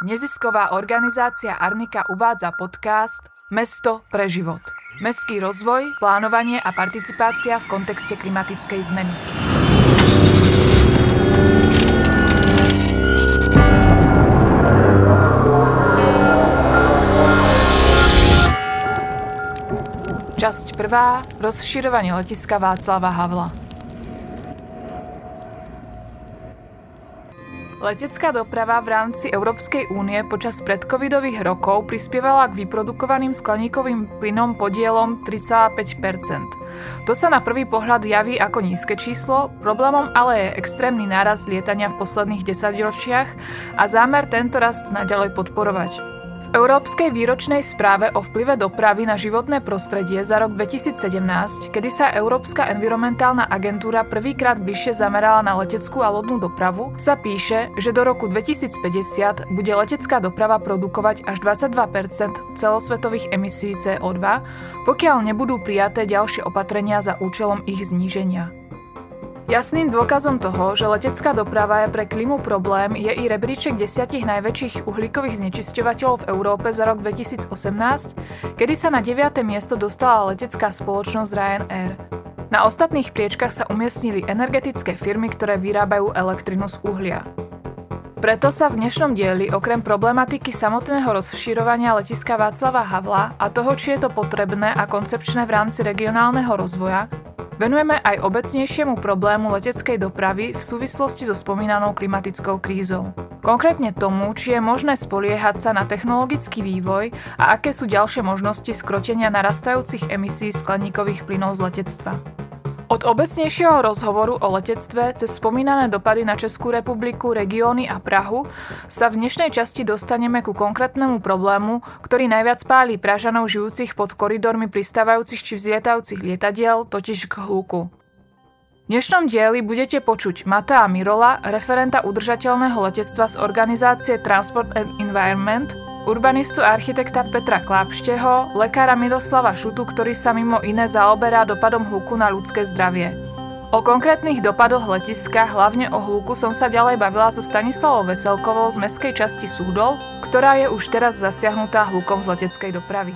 Nezisková organizácia Arnika uvádza podcast Mesto pre život. Mestský rozvoj, plánovanie a participácia v kontexte klimatickej zmeny. Časť prvá. Rozširovanie letiska Václava Havla. Letecká doprava v rámci Európskej únie počas predcovidových rokov prispievala k vyprodukovaným skleníkovým plynom podielom 3,5% To sa na prvý pohľad javí ako nízke číslo, problémom ale je extrémny nárast lietania v posledných desaťročiach a zámer tento rast naďalej podporovať. V Európskej výročnej správe o vplyve dopravy na životné prostredie za rok 2017, kedy sa Európska environmentálna agentúra prvýkrát bližšie zamerala na leteckú a lodnú dopravu, sa píše, že do roku 2050 bude letecká doprava produkovať až 22% celosvetových emisí CO2, pokiaľ nebudú prijaté ďalšie opatrenia za účelom ich zníženia. Jasným dôkazom toho, že letecká doprava je pre klimu problém, je i rebríček desiatich najväčších uhlíkových znečisťovateľov v Európe za rok 2018, kedy sa na 9. miesto dostala letecká spoločnosť Ryanair. Na ostatných priečkach sa umiestnili energetické firmy, ktoré vyrábajú elektrinu z uhlia. Preto sa v dnešnom dieli okrem problematiky samotného rozširovania letiska Václava Havla a toho, či je to potrebné a koncepčné v rámci regionálneho rozvoja, venujeme aj obecnejšiemu problému leteckej dopravy v súvislosti so spomínanou klimatickou krízou. Konkrétne tomu, či je možné spoliehať sa na technologický vývoj a aké sú ďalšie možnosti skrotenia narastajúcich emisí skleníkových plynov z letectva. Od obecnejšieho rozhovoru o letectve cez spomínané dopady na Českú republiku, regióny a Prahu sa v dnešnej časti dostaneme ku konkrétnemu problému, ktorý najviac pálí Pražanov žijúcich pod koridormi pristávajúcich či vzlietajúcich lietadiel, totiž k hluku. V dnešnom dieli budete počuť Matea Mirola, referenta udržateľného letectva z organizácie Transport and Environment, urbanistu a architekta Petra Klápšteho, lekára Miroslava Šutu, ktorý sa mimo iné zaoberá dopadom hluku na ľudské zdravie. O konkrétnych dopadoch letiska, hlavne o hluku, som sa ďalej bavila so Stanislavou Veselkovou z mestskej časti Súdol, ktorá je už teraz zasiahnutá hlukom z leteckej dopravy.